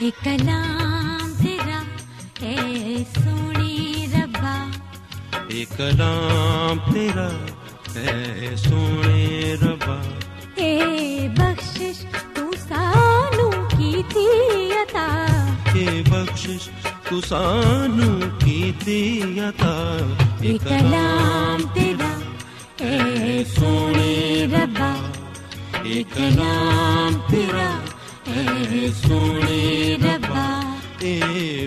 کلام تیرا اے سونی ربا۔ ایک کلام تیرا اے سونے ربا۔ اے بخشش تو سانو کی تھی عطا۔ اے بخشش تو سانو کی تھی عطا۔ اے کلام تیرا اے سونے ربا۔ اے کلام تیرا اے سونے ربا اے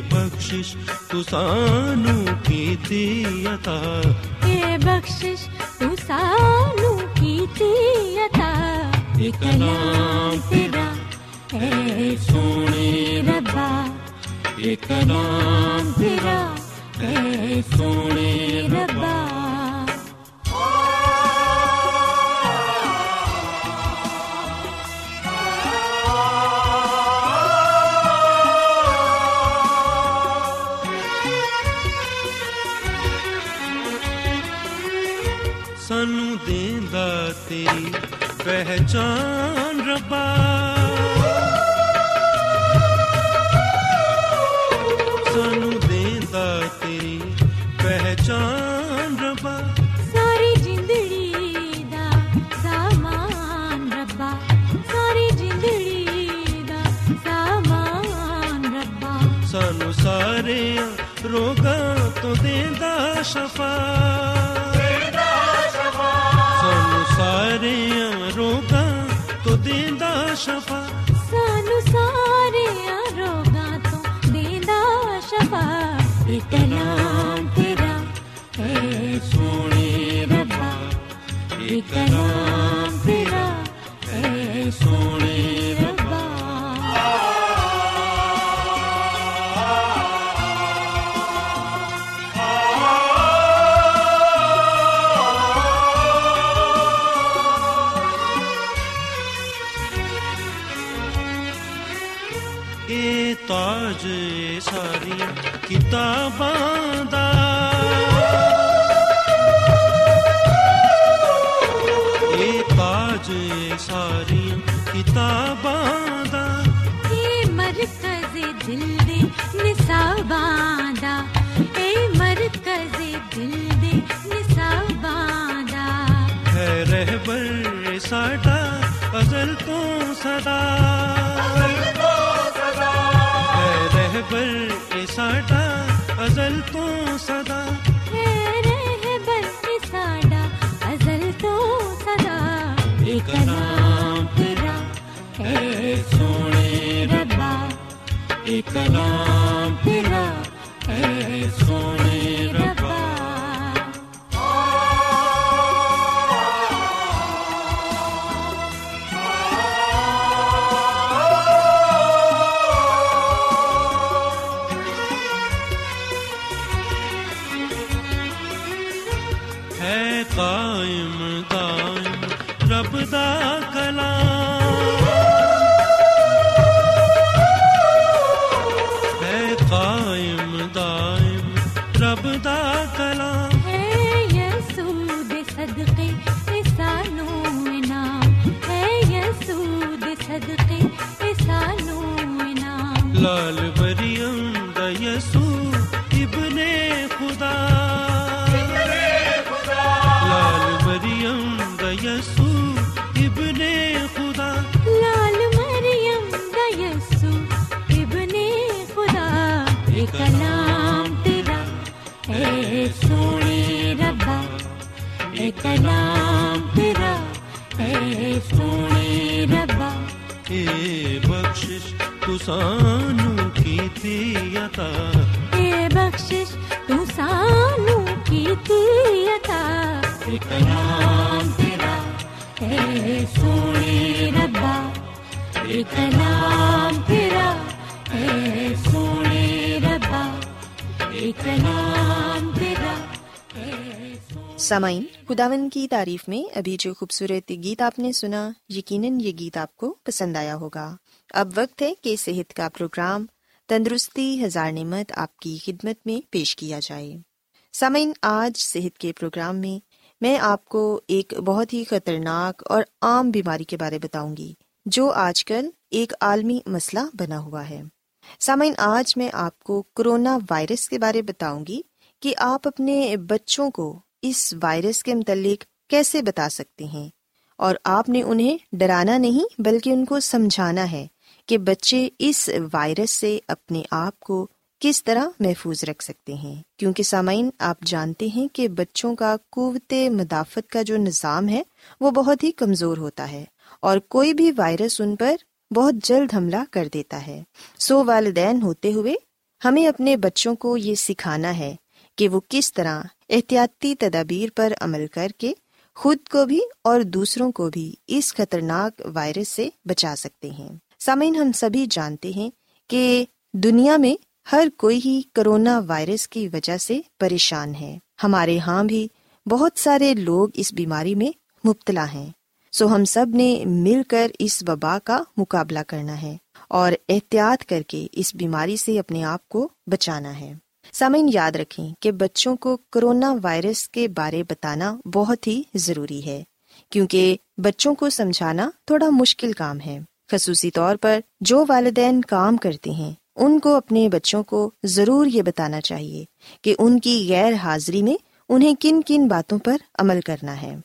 بخشش تو سانو کی تھی عطا۔ اے بخشش تو سانو کی تھی عطا۔ اے کلام تیرا اے سونے ربا اے کلام تیرا اے سونے ربا سانو دیندا تیری پہچان ربا سونے ربا اے تاج ساری کتاباں ازل تو صدا۔ ہے رہبر ساڈا ازل تو مریم دا یسوع ابن خدا. لال مریم دا ابن خدا. لال مریم دا یسو ابن خدا. اے کلام تیرا. اے سونے ربا اے کلام تیرا. اے سونے ربا اے بخشش عطا اے بخشش تو کیتی عطا اے کلام تیرا اے سونے ربا۔ اے کلام تیرا اے سونے ربا۔ اے کلام تیرا سامعین خداون کی تعریف میں ابھی جو خوبصورت گیت آپ نے سنا یقیناً یہ گیت آپ کو پسند آیا ہوگا۔ اب وقت ہے کہ صحت کا پروگرام تندرستی ہزار نعمت آپ کی خدمت میں پیش کیا جائے۔ سامعین، آج صحت کے پروگرام میں میں آپ کو ایک بہت ہی خطرناک اور عام بیماری کے بارے بتاؤں گی، جو آج کل ایک عالمی مسئلہ بنا ہوا ہے۔ سامعین، آج میں آپ کو کرونا وائرس کے بارے بتاؤں گی کہ آپ اپنے بچوں کو اس وائرس کے متعلق کیسے بتا سکتے ہیں۔ اور آپ نے انہیں ڈرانا نہیں بلکہ ان کو سمجھانا ہے۔ کہ بچے اس وائرس سے اپنے آپ کو کس طرح محفوظ رکھ سکتے ہیں؟ کیونکہ سامعین، آپ جانتے ہیں کہ بچوں کا قوت مدافعت کا جو نظام ہے، وہ بہت ہی کمزور ہوتا ہے اور کوئی بھی وائرس ان پر بہت جلد حملہ کر دیتا ہے۔ سو والدین ہوتے ہوئے ہمیں اپنے بچوں کو یہ سکھانا ہے کہ وہ کس طرح احتیاطی تدابیر پر عمل کر کے خود کو بھی اور دوسروں کو بھی اس خطرناک وائرس سے بچا سکتے ہیں۔ سامعین، ہم سبھی جانتے ہیں کہ دنیا میں ہر کوئی ہی کرونا وائرس کی وجہ سے پریشان ہے۔ ہمارے ہاں بھی بہت سارے لوگ اس بیماری میں مبتلا ہیں۔ سو ہم سب نے مل کر اس وبا کا مقابلہ کرنا ہے اور احتیاط کر کے اس بیماری سے اپنے آپ کو بچانا ہے۔ سامعین، یاد رکھیں کہ بچوں کو کرونا وائرس کے بارے بتانا بہت ہی ضروری ہے، کیونکہ بچوں کو سمجھانا تھوڑا مشکل کام ہے۔ خصوصی طور پر جو والدین کام کرتے ہیں، ان کو اپنے بچوں کو ضرور یہ بتانا چاہیے کہ ان کی غیر حاضری میں انہیں کن کن باتوں پر عمل کرنا ہے۔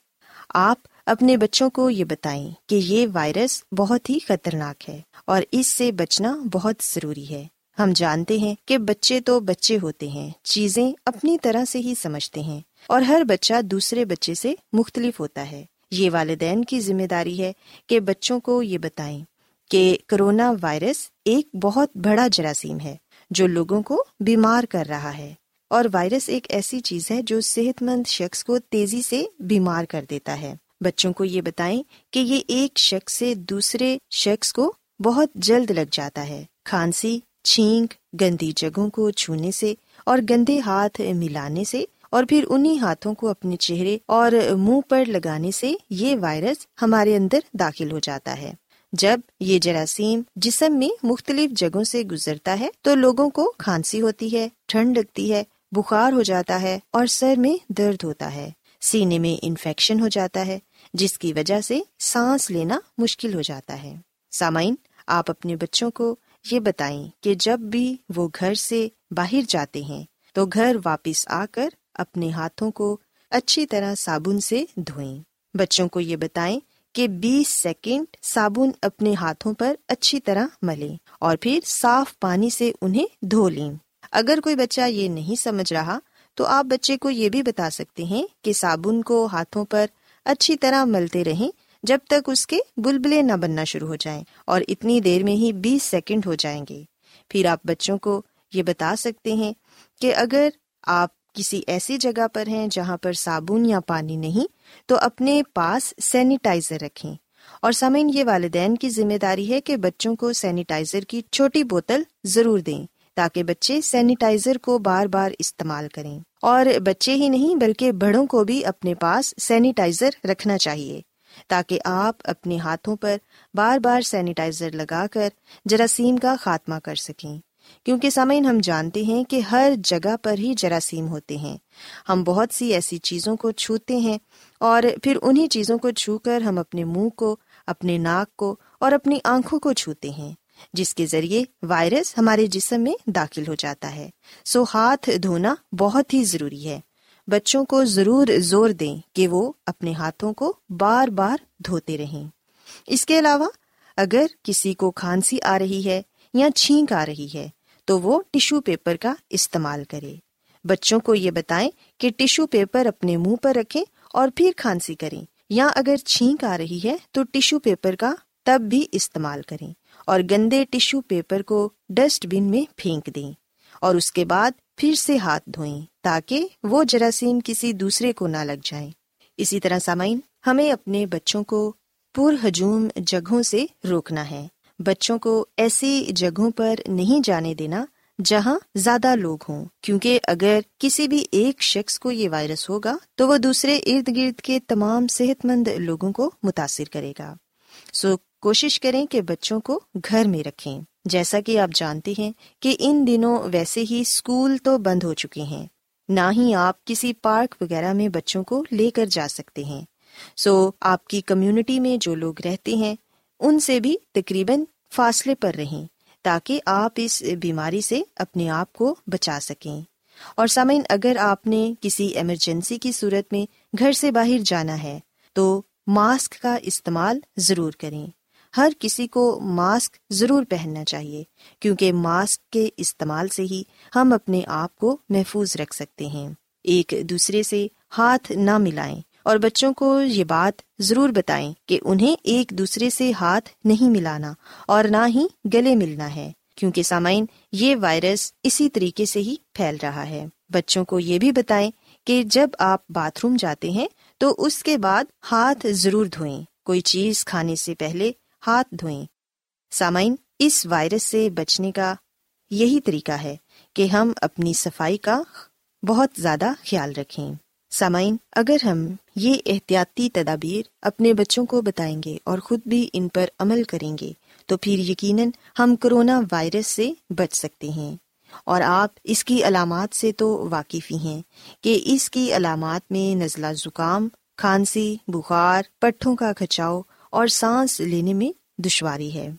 آپ اپنے بچوں کو یہ بتائیں کہ یہ وائرس بہت ہی خطرناک ہے اور اس سے بچنا بہت ضروری ہے۔ ہم جانتے ہیں کہ بچے تو بچے ہوتے ہیں، چیزیں اپنی طرح سے ہی سمجھتے ہیں اور ہر بچہ دوسرے بچے سے مختلف ہوتا ہے۔ یہ والدین کی ذمہ داری ہے کہ بچوں کو یہ بتائیں۔ کہ کرونا وائرس ایک بہت بڑا جراثیم ہے جو لوگوں کو بیمار کر رہا ہے اور وائرس ایک ایسی چیز ہے جو صحت مند شخص کو تیزی سے بیمار کر دیتا ہے۔ بچوں کو یہ بتائیں کہ یہ ایک شخص سے دوسرے شخص کو بہت جلد لگ جاتا ہے۔ کھانسی، چھینک، گندی جگہوں کو چھونے سے اور گندے ہاتھ ملانے سے اور پھر انہی ہاتھوں کو اپنے چہرے اور منہ پر لگانے سے یہ وائرس ہمارے اندر داخل ہو جاتا ہے۔ جب یہ جراثیم جسم میں مختلف جگہوں سے گزرتا ہے تو لوگوں کو کھانسی ہوتی ہے، ٹھنڈ لگتی ہے، بخار ہو جاتا ہے اور سر میں درد ہوتا ہے۔ سینے میں انفیکشن ہو جاتا ہے، جس کی وجہ سے سانس لینا مشکل ہو جاتا ہے۔ سامعین، آپ اپنے بچوں کو یہ بتائیں کہ جب بھی وہ گھر سے باہر جاتے ہیں تو گھر واپس آ کر اپنے ہاتھوں کو اچھی طرح صابن سے دھوئیں۔ بچوں کو یہ بتائیں کہ بیس سیکنڈ صابن اپنے ہاتھوں پر اچھی طرح ملیں اور پھر صاف پانی سے انہیں دھو لیں۔ اگر کوئی بچہ یہ نہیں سمجھ رہا، تو آپ بچے کو یہ بھی بتا سکتے ہیں کہ صابن کو ہاتھوں پر اچھی طرح ملتے رہیں جب تک اس کے بلبلے نہ بننا شروع ہو جائیں اور اتنی دیر میں ہی بیس سیکنڈ ہو جائیں گے۔ پھر آپ بچوں کو یہ بتا سکتے ہیں کہ اگر آپ کسی ایسی جگہ پر ہیں جہاں پر صابن یا پانی نہیں تو اپنے پاس سینیٹائزر رکھیں۔ اور سمعین یہ والدین کی ذمہ داری ہے کہ بچوں کو سینیٹائزر کی چھوٹی بوتل ضرور دیں تاکہ بچے سینیٹائزر کو بار بار استعمال کریں۔ اور بچے ہی نہیں، بلکہ بڑوں کو بھی اپنے پاس سینیٹائزر رکھنا چاہیے تاکہ آپ اپنے ہاتھوں پر بار بار سینیٹائزر لگا کر جراثیم کا خاتمہ کر سکیں۔ کیونکہ سامعین، ہم جانتے ہیں کہ ہر جگہ پر ہی جراثیم ہوتے ہیں۔ ہم بہت سی ایسی چیزوں کو چھوتے ہیں اور پھر انہیں چیزوں کو چھو کر ہم اپنے منہ کو، اپنے ناک کو اور اپنی آنکھوں کو چھوتے ہیں، جس کے ذریعے وائرس ہمارے جسم میں داخل ہو جاتا ہے۔ سو ہاتھ دھونا بہت ہی ضروری ہے۔ بچوں کو ضرور زور دیں کہ وہ اپنے ہاتھوں کو بار بار دھوتے رہیں۔ اس کے علاوہ، اگر کسی کو کھانسی آ رہی ہے یا چھینک آ رہی ہے، تو وہ ٹیشو پیپر کا استعمال کرے۔ بچوں کو یہ بتائیں کہ ٹیشو پیپر اپنے منہ پر رکھیں اور پھر کھانسی کریں۔ یا اگر چھینک آ رہی ہے تو ٹیشو پیپر کا تب بھی استعمال کریں اور گندے ٹیشو پیپر کو ڈسٹ بن میں پھینک دیں اور اس کے بعد پھر سے ہاتھ دھوئیں تاکہ وہ جراثیم کسی دوسرے کو نہ لگ جائیں۔ اسی طرح سامعین، ہمیں اپنے بچوں کو پر ہجوم جگہوں سے روکنا ہے۔ بچوں کو ایسی جگہوں پر نہیں جانے دینا جہاں زیادہ لوگ ہوں، کیونکہ اگر کسی بھی ایک شخص کو یہ وائرس ہوگا، تو وہ دوسرے ارد گرد کے تمام صحت مند لوگوں کو متاثر کرے گا۔ سو کوشش کریں کہ بچوں کو گھر میں رکھیں۔ جیسا کہ آپ جانتے ہیں کہ ان دنوں ویسے ہی اسکول تو بند ہو چکے ہیں۔ نہ ہی آپ کسی پارک وغیرہ میں بچوں کو لے کر جا سکتے ہیں۔ سو آپ کی کمیونٹی میں جو لوگ رہتے ہیں، ان سے بھی تقریباً فاصلے پر رہیں۔ تاکہ آپ اس بیماری سے اپنے آپ کو بچا سکیں۔ اور سامعین، اگر آپ نے کسی ایمرجنسی کی صورت میں گھر سے باہر جانا ہے، تو ماسک کا استعمال ضرور کریں۔ ہر کسی کو ماسک ضرور پہننا چاہیے، کیونکہ ماسک کے استعمال سے ہی ہم اپنے آپ کو محفوظ رکھ سکتے ہیں۔ ایک دوسرے سے ہاتھ نہ ملائیں۔ اور بچوں کو یہ بات ضرور بتائیں کہ انہیں ایک دوسرے سے ہاتھ نہیں ملانا اور نہ ہی گلے ملنا ہے، کیونکہ سامعین یہ وائرس اسی طریقے سے ہی پھیل رہا ہے۔ بچوں کو یہ بھی بتائیں کہ جب آپ باتھ روم جاتے ہیں تو اس کے بعد ہاتھ ضرور دھوئیں، کوئی چیز کھانے سے پہلے ہاتھ دھوئیں۔ سامعین، اس وائرس سے بچنے کا یہی طریقہ ہے کہ ہم اپنی صفائی کا بہت زیادہ خیال رکھیں۔ سامعین، اگر ہم یہ احتیاطی تدابیر اپنے بچوں کو بتائیں گے اور خود بھی ان پر عمل کریں گے، تو پھر یقیناً ہم کرونا وائرس سے بچ سکتے ہیں۔ اور آپ اس کی علامات سے تو واقف ہی ہیں کہ اس کی علامات میں نزلہ زکام، کھانسی، بخار، پٹھوں کا کھچاؤ اور سانس لینے میں دشواری ہے۔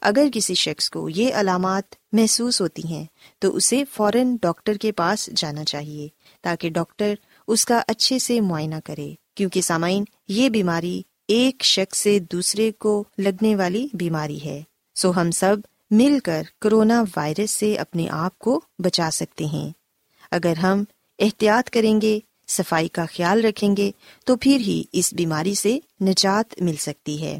اگر کسی شخص کو یہ علامات محسوس ہوتی ہیں، تو اسے فوراً ڈاکٹر کے پاس جانا چاہیے تاکہ ڈاکٹر اس کا اچھے سے معائنہ کرے، کیونکہ سامعین، یہ بیماری ایک شخص سے دوسرے کو لگنے والی بیماری ہے۔ سو ہم سب مل کر کرونا وائرس سے اپنے آپ کو بچا سکتے ہیں۔ اگر ہم احتیاط کریں گے، صفائی کا خیال رکھیں گے، تو پھر ہی اس بیماری سے نجات مل سکتی ہے۔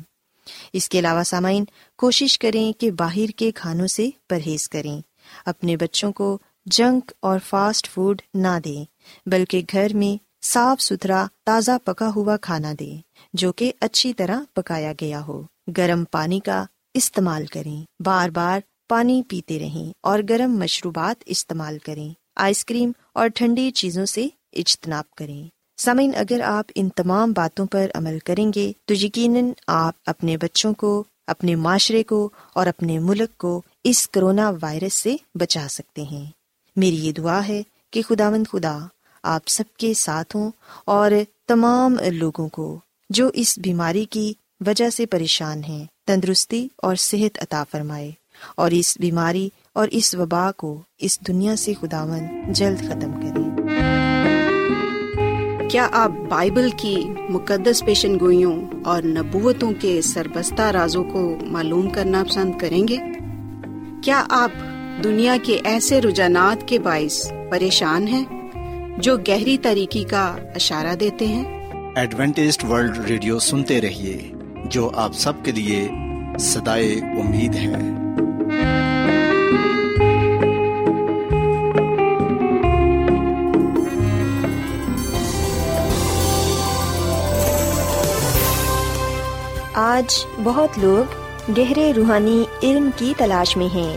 اس کے علاوہ سامعین، کوشش کریں کہ باہر کے کھانوں سے پرہیز کریں۔ اپنے بچوں کو جنک اور فاسٹ فوڈ نہ دیں، بلکہ گھر میں صاف ستھرا تازہ پکا ہوا کھانا دیں، جو کہ اچھی طرح پکایا گیا ہو۔ گرم پانی کا استعمال کریں۔ بار بار پانی پیتے رہیں اور گرم مشروبات استعمال کریں۔ آئس کریم اور ٹھنڈی چیزوں سے اجتناب کریں۔ سمعین اگر آپ ان تمام باتوں پر عمل کریں گے، تو یقیناً آپ اپنے بچوں کو، اپنے معاشرے کو اور اپنے ملک کو اس کرونا وائرس سے بچا سکتے ہیں۔ میری یہ دعا ہے کہ خداوند خدا آپ سب کے ساتھ ہوں اور تمام لوگوں کو جو اس بیماری کی وجہ سے پریشان ہیں، تندرستی اور صحت عطا فرمائے اور اس بیماری اور اس وبا کو اس دنیا سے خداون جلد ختم کرے۔ کیا آپ بائبل کی مقدس پیشن گوئیوں اور نبوتوں کے سربستہ رازوں کو معلوم کرنا پسند کریں گے؟ کیا آپ دنیا کے ایسے رجحانات کے باعث پریشان ہیں جو گہری طریقے کا اشارہ دیتے ہیں۔ ایڈوینٹسڈ ورلڈ ریڈیو سنتے رہیے جو آپ سب کے لیے صدائے امید ہے۔ آج بہت لوگ گہرے روحانی علم کی تلاش میں ہیں۔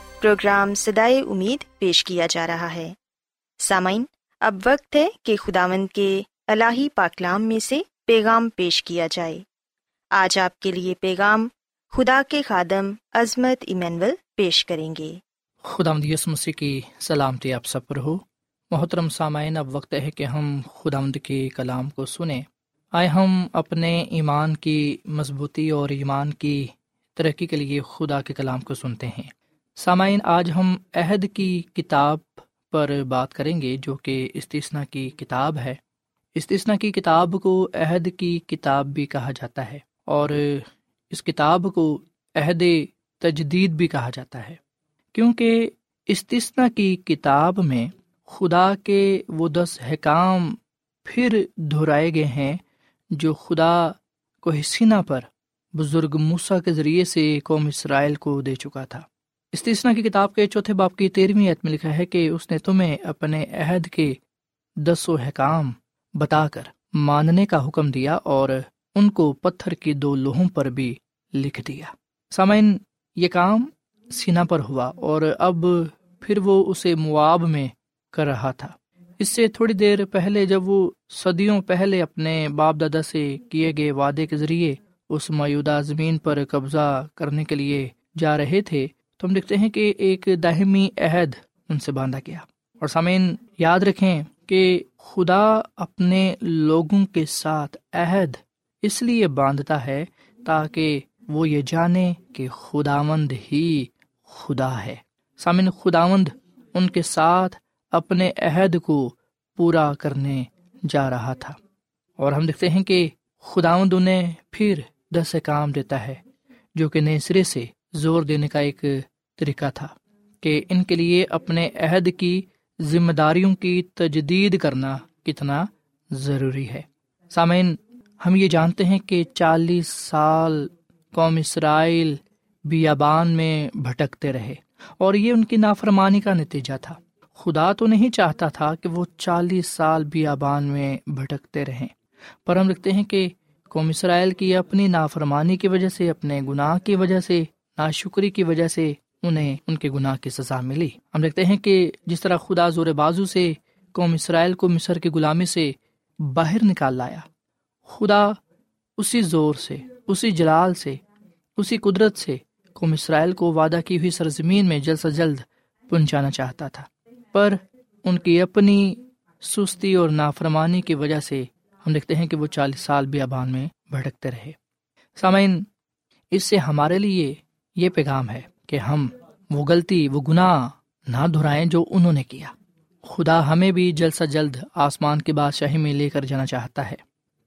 پروگرام سدائے امید پیش کیا جا رہا ہے۔ سامعین، اب وقت ہے کہ خداوند کے الہی پاکلام میں سے پیغام پیش کیا جائے۔ آج آپ کے لیے پیغام خدا کے خادم عظمت ایمینول پیش کریں گے۔ خدا مدیس مسیح کی سلامتی آپ سب پر ہو۔ محترم سامعین، اب وقت ہے کہ ہم خدا مد کے کلام کو سنیں۔ آئے ہم اپنے ایمان کی مضبوطی اور ایمان کی ترقی کے لیے خدا کے کلام کو سنتے ہیں۔ سامعین، آج ہم عہد کی کتاب پر بات کریں گے جو کہ استثنا کی کتاب ہے۔ استثنا کی کتاب کو عہد کی کتاب بھی کہا جاتا ہے اور اس کتاب کو عہد تجدید بھی کہا جاتا ہے۔ کیونکہ استثنا کی کتاب میں خدا کے وہ دس حکام پھر دہرائے گئے ہیں جو خدا کو حسینہ پر، بزرگ موسا کے ذریعے سے قوم اسرائیل کو دے چکا تھا۔ استثنا کی کتاب کے چوتھے باپ کی تیرہویں عت میں لکھا ہے کہ اس نے تمہیں اپنے عہد کے دس و حکام بتا کر ماننے کا حکم دیا اور ان کو پتھر کی دو لوہوں پر بھی لکھ دیا۔ سامعین، یہ کام سینا پر ہوا اور اب پھر وہ اسے مواب میں کر رہا تھا۔ اس سے تھوڑی دیر پہلے جب وہ صدیوں پہلے اپنے باپ دادا سے کیے گئے وعدے کے ذریعے اس میودہ زمین پر قبضہ کرنے کے لیے جا رہے تھے تو ہم دیکھتے ہیں کہ ایک داہمی عہد ان سے باندھا گیا۔ اور سامعین، یاد رکھیں کہ خدا اپنے لوگوں کے ساتھ عہد اس لیے باندھتا ہے تاکہ وہ یہ جانے کہ خداوند ہی خدا ہے۔ سامن خداوند ان کے ساتھ اپنے عہد کو پورا کرنے جا رہا تھا۔ اور ہم دیکھتے ہیں کہ خداوند انہیں پھر دس کام دیتا ہے، جو کہ نئے سرے سے زور دینے کا ایک طریقہ تھا کہ ان کے لیے اپنے عہد کی ذمہ داریوں کی تجدید کرنا کتنا ضروری ہے۔ سامعین، ہم یہ جانتے ہیں کہ چالیس سال قوم اسرائیل بیابان میں بھٹکتے رہے اور یہ ان کی نافرمانی کا نتیجہ تھا۔ خدا تو نہیں چاہتا تھا کہ وہ چالیس سال بیابان میں بھٹکتے رہیں، پر ہم لکھتے ہیں کہ قوم اسرائیل کی اپنی نافرمانی کی وجہ سے، اپنے گناہ کی وجہ سے، ناشکری کی وجہ سے انہیں ان کے گناہ کی سزا ملی۔ ہم دیکھتے ہیں کہ جس طرح خدا زور بازو سے قوم اسرائیل کو مصر کی غلامی سے باہر نکال لایا، خدا اسی زور سے، اسی جلال سے، اسی قدرت سے قوم اسرائیل کو وعدہ کی ہوئی سرزمین میں جلد سے جلد پہنچانا چاہتا تھا۔ پر ان کی اپنی سستی اور نافرمانی کی وجہ سے ہم دیکھتے ہیں کہ وہ چالیس سال بیابان میں بھٹکتے رہے۔ سامعین، اس سے ہمارے لیے یہ پیغام ہے کہ ہم وہ غلطی، وہ گناہ نہ دہرائیں جو انہوں نے کیا۔ خدا ہمیں بھی جلد سے جلد آسمان کے بادشاہی میں لے کر جانا چاہتا ہے۔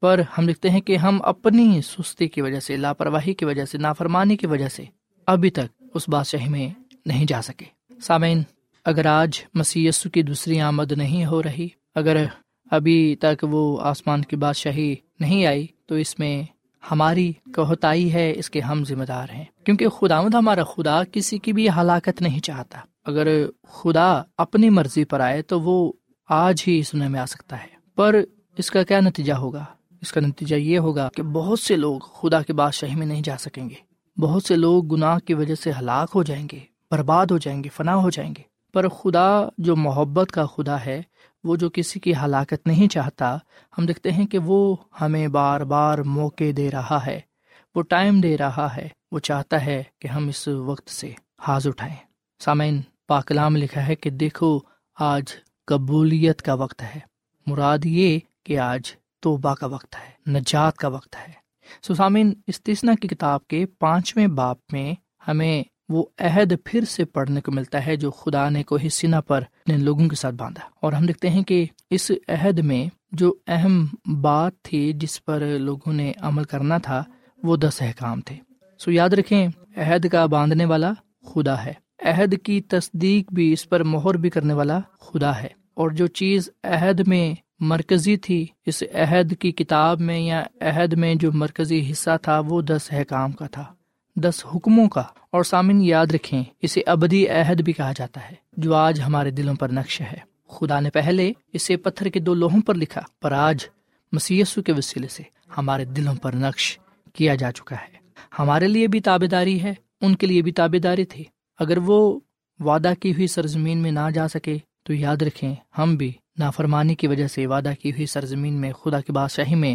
پر ہم لکھتے ہیں کہ ہم اپنی سستی کی وجہ سے، لاپرواہی کی وجہ سے، نافرمانی کی وجہ سے ابھی تک اس بادشاہی میں نہیں جا سکے۔ سامعین، اگر آج مسی کی دوسری آمد نہیں ہو رہی، اگر ابھی تک وہ آسمان کی بادشاہی نہیں آئی، تو اس میں ہماری کوہتائی ہے، اس کے ہم ذمہ دار ہیں۔ کیونکہ خدا مد ہمارا خدا کسی کی بھی ہلاکت نہیں چاہتا۔ اگر خدا اپنی مرضی پر آئے تو وہ آج ہی سننے میں آ سکتا ہے۔ پر اس کا کیا نتیجہ ہوگا؟ اس کا نتیجہ یہ ہوگا کہ بہت سے لوگ خدا کے بادشاہی میں نہیں جا سکیں گے۔ بہت سے لوگ گناہ کی وجہ سے ہلاک ہو جائیں گے، برباد ہو جائیں گے، فنا ہو جائیں گے۔ پر خدا جو محبت کا خدا ہے وہ جو کسی کی ہلاکت نہیں چاہتا، ہم دیکھتے ہیں کہ وہ ہمیں بار بار موقع دے رہا ہے، وہ ٹائم دے رہا ہے، وہ چاہتا ہے کہ ہم اس وقت سے حاض اٹھائیں۔ سامعین پاکلام لکھا ہے کہ دیکھو، آج قبولیت کا وقت ہے۔ مراد یہ کہ آج توبہ کا وقت ہے، نجات کا وقت ہے۔ سسامین استثنا کی کتاب کے پانچویں باپ میں ہمیں وہ عہد پھر سے پڑھنے کو ملتا ہے جو خدا نے کو حسینہ پر اپنے لوگوں کے ساتھ باندھا۔ اور ہم دیکھتے ہیں کہ اس عہد میں جو اہم بات تھی جس پر لوگوں نے عمل کرنا تھا، وہ دس احکام تھے۔ سو یاد رکھیں، عہد کا باندھنے والا خدا ہے۔ عہد کی تصدیق بھی اس پر مہر بھی کرنے والا خدا ہے۔ اور جو چیز عہد میں مرکزی تھی، اس عہد کی کتاب میں یا عہد میں جو مرکزی حصہ تھا، وہ دس احکام کا تھا۔ دس حکموں کا اور سامن یاد رکھیں، اسے ابدی عہد بھی کہا جاتا ہے، جو آج ہمارے دلوں پر نقش ہے۔ خدا نے پہلے اسے پتھر کے دو لوہوں پر لکھا، پر آج مسیسو کے وسیلے سے ہمارے دلوں پر نقش کیا جا چکا ہے۔ ہمارے لیے بھی تابے داری ہے، ان کے لیے بھی تابے داری تھی اگر وہ وعدہ کی ہوئی سرزمین میں نہ جا سکے، تو یاد رکھیں، ہم بھی نافرمانی کی وجہ سے وعدہ کی ہوئی سرزمین میں خدا کی بادشاہی میں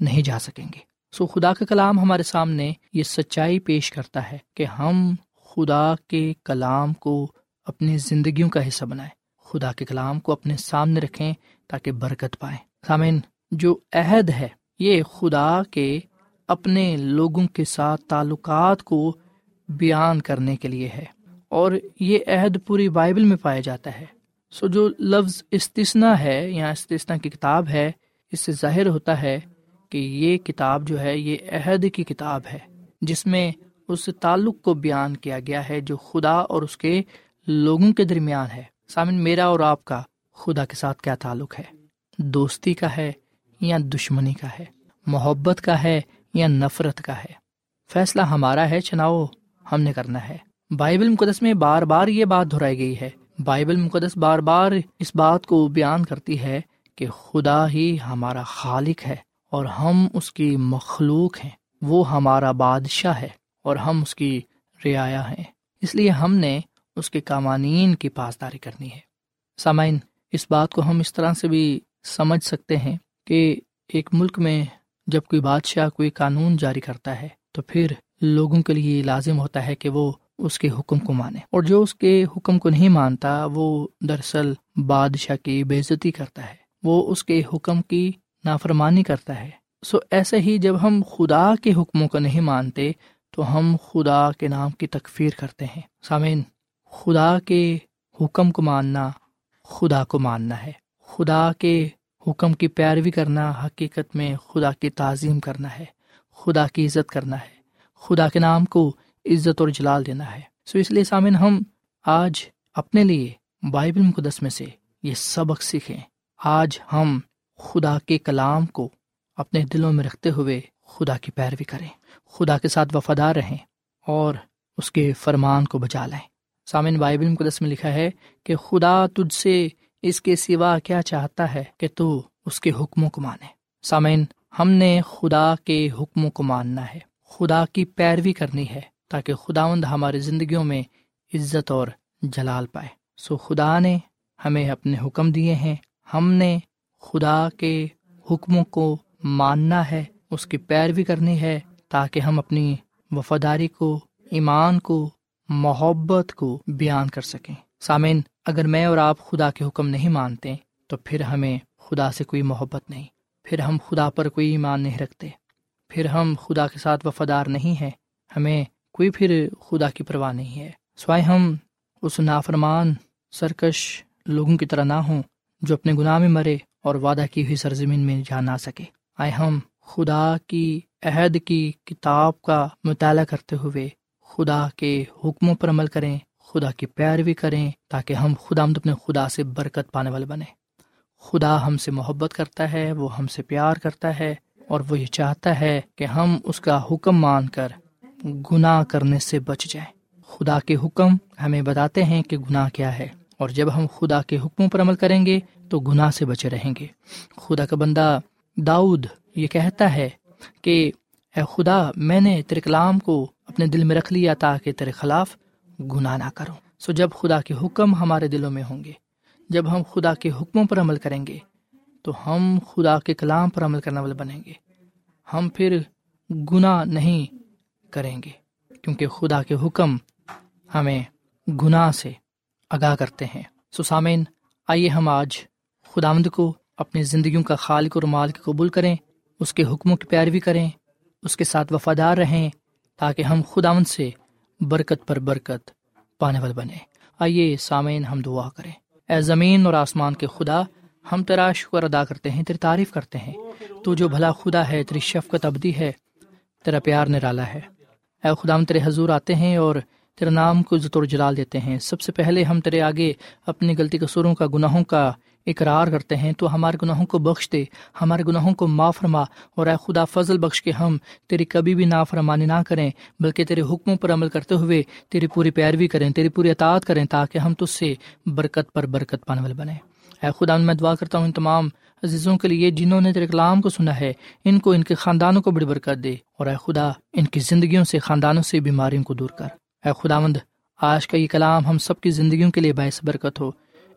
نہیں جا سکیں گے۔ سو خدا کا کلام ہمارے سامنے یہ سچائی پیش کرتا ہے کہ ہم خدا کے کلام کو اپنی زندگیوں کا حصہ بنائیں، خدا کے کلام کو اپنے سامنے رکھیں تاکہ برکت پائیں۔ سامعین، جو عہد ہے، یہ خدا کے اپنے لوگوں کے ساتھ تعلقات کو بیان کرنے کے لیے ہے اور یہ عہد پوری بائبل میں پایا جاتا ہے۔ سو جو لفظ استثنا ہے یا استثنا کی کتاب ہے، اس سے ظاہر ہوتا ہے کہ یہ کتاب جو ہے، یہ عہد کی کتاب ہے، جس میں اس تعلق کو بیان کیا گیا ہے جو خدا اور اس کے لوگوں کے درمیان ہے۔ سامن، میرا اور آپ کا خدا کے ساتھ کیا تعلق ہے؟ دوستی کا ہے یا دشمنی کا ہے؟ محبت کا ہے یا نفرت کا ہے؟ فیصلہ ہمارا ہے، چناؤ ہم نے کرنا ہے۔ بائبل مقدس میں بار بار یہ بات دہرائی گئی ہے۔ بائبل مقدس بار بار اس بات کو بیان کرتی ہے کہ خدا ہی ہمارا خالق ہے۔ اور ہم اس کی مخلوق ہیں۔ وہ ہمارا بادشاہ ہے اور ہم اس کی رعایا ہیں۔ اس لیے ہم نے اس کے قوانین کی پاسداری کرنی ہے۔ سامعین، اس بات کو ہم اس طرح سے بھی سمجھ سکتے ہیں کہ ایک ملک میں جب کوئی بادشاہ کوئی قانون جاری کرتا ہے، تو پھر لوگوں کے لیے لازم ہوتا ہے کہ وہ اس کے حکم کو مانے۔ اور جو اس کے حکم کو نہیں مانتا، وہ دراصل بادشاہ کی بےزتی کرتا ہے۔ وہ اس کے حکم کی نافرمانی کرتا ہے۔ سو ایسے ہی جب ہم خدا کے حکموں کو نہیں مانتے، تو ہم خدا کے نام کی تکفیر کرتے ہیں۔ سامعین، خدا کے حکم کو ماننا خدا کو ماننا ہے۔ خدا کے حکم کی پیروی کرنا حقیقت میں خدا کی تعظیم کرنا ہے۔ خدا کی عزت کرنا ہے۔ خدا کے نام کو عزت اور جلال دینا ہے۔ سو اس لیے سامن ہم آج اپنے لیے بائبل مقدس میں سے یہ سبق سیکھیں۔ آج ہم خدا کے کلام کو اپنے دلوں میں رکھتے ہوئے خدا کی پیروی کریں، خدا کے ساتھ وفادار رہیں اور اس کے فرمان کو بچا لیں۔ سامن بائبل مقدس میں لکھا ہے کہ خدا تجھ سے اس کے سوا کیا چاہتا ہے کہ تو اس کے حکموں کو مانے۔ سامعین، ہم نے خدا کے حکموں کو ماننا ہے، خدا کی پیروی کرنی ہے تاکہ خداوند ہماری زندگیوں میں عزت اور جلال پائے۔ سو خدا نے ہمیں اپنے حکم دیے ہیں، ہم نے خدا کے حکموں کو ماننا ہے، اس کی پیروی کرنی ہے تاکہ ہم اپنی وفاداری کو، ایمان کو، محبت کو بیان کر سکیں۔ سامعین، اگر میں اور آپ خدا کے حکم نہیں مانتے، تو پھر ہمیں خدا سے کوئی محبت نہیں۔ پھر ہم خدا پر کوئی ایمان نہیں رکھتے۔ پھر ہم خدا کے ساتھ وفادار نہیں ہیں۔ ہمیں کوئی پھر خدا کی پرواہ نہیں ہے۔ سوائے ہم اس نافرمان، سرکش لوگوں کی طرح نہ ہوں جو اپنے گناہ میں مرے اور وعدہ کی ہوئی سرزمین میں جا نہ سکے۔ آئے ہم خدا کی عہد کی کتاب کا مطالعہ کرتے ہوئے خدا کے حکموں پر عمل کریں، خدا کی پیروی کریں تاکہ ہم خدا مد اپنے خدا سے برکت پانے والے بنے خدا ہم سے محبت کرتا ہے، وہ ہم سے پیار کرتا ہے اور وہ یہ چاہتا ہے کہ ہم اس کا حکم مان کر گناہ کرنے سے بچ جائیں۔ خدا کے حکم ہمیں بتاتے ہیں کہ گناہ کیا ہے۔ اور جب ہم خدا کے حکموں پر عمل کریں گے تو گناہ سے بچے رہیں گے۔ خدا کا بندہ داؤد یہ کہتا ہے کہ اے خدا، میں نے تیرے کلام کو اپنے دل میں رکھ لیا تاکہ تیرے خلاف گناہ نہ کروں۔ سو جب خدا کے حکم ہمارے دلوں میں ہوں گے، جب ہم خدا کے حکموں پر عمل کریں گے، تو ہم خدا کے کلام پر عمل کرنے والے بنیں گے۔ ہم پھر گناہ نہیں کریں گے، کیونکہ خدا کے حکم ہمیں گناہ سے آگاہ کرتے ہیں۔ سسامین آئیے ہم آج خداوند کو اپنی زندگیوں کا خالق اور مال کے قبول کریں، اس کے حکموں کی پیروی کریں، اس کے ساتھ وفادار رہیں، تاکہ ہم خداوند سے برکت پر برکت پانے والے بنے آئیے سامعین، ہم دعا کریں۔ اے زمین اور آسمان کے خدا، ہم تیرا شکر ادا کرتے ہیں، تیری تعریف کرتے ہیں۔ تو جو بھلا خدا ہے، تیری شفقت ابدی ہے، تیرا پیار نرالا ہے۔ اے خدا ہم تیرے حضور آتے ہیں اور تیرے نام کو عزت اور جلال دیتے ہیں۔ سب سے پہلے ہم تیرے آگے اپنی غلطی قصوروں کا، گناہوں کا اقرار کرتے ہیں۔ تو ہمارے گناہوں کو بخش دے، ہمارے گناہوں کو معاف فرما۔ اور اے خدا، فضل بخش کے ہم تیری کبھی بھی نافرمانی نہ کریں، بلکہ تیرے حکموں پر عمل کرتے ہوئے تیری پوری پیروی کریں، تیری پوری اطاعت کریں، تاکہ ہم تجھ سے برکت پر برکت پانے والے بنیں۔ اے خدا، میں دعا کرتا ہوں ان تمام عزیزوں کے لیے جنہوں نے تیرے کلام کو سنا ہے، ان کو، ان کے خاندانوں کو بڑی برکت دے۔ اور اے خدا، ان کی زندگیوں سے، خاندانوں سے بیماریوں کو دور کر۔ اے خداوند، آج کا یہ کلام ہم سب کی زندگیوں کے لیے باعث برکت ہو۔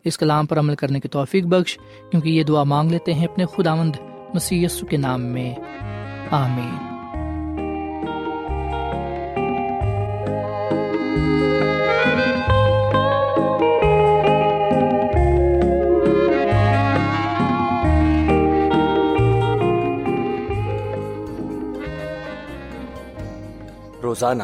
اس کلام پر عمل کرنے کی توفیق بخش، کیونکہ یہ دعا مانگ لیتے ہیں اپنے خدا مند مسی کے نام میں۔ آمین۔ روزانہ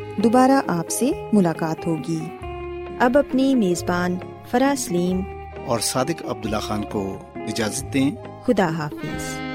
دوبارہ آپ سے ملاقات ہوگی۔ اب اپنی میزبان فرا سلیم اور صادق عبداللہ خان کو اجازت دیں۔ خدا حافظ۔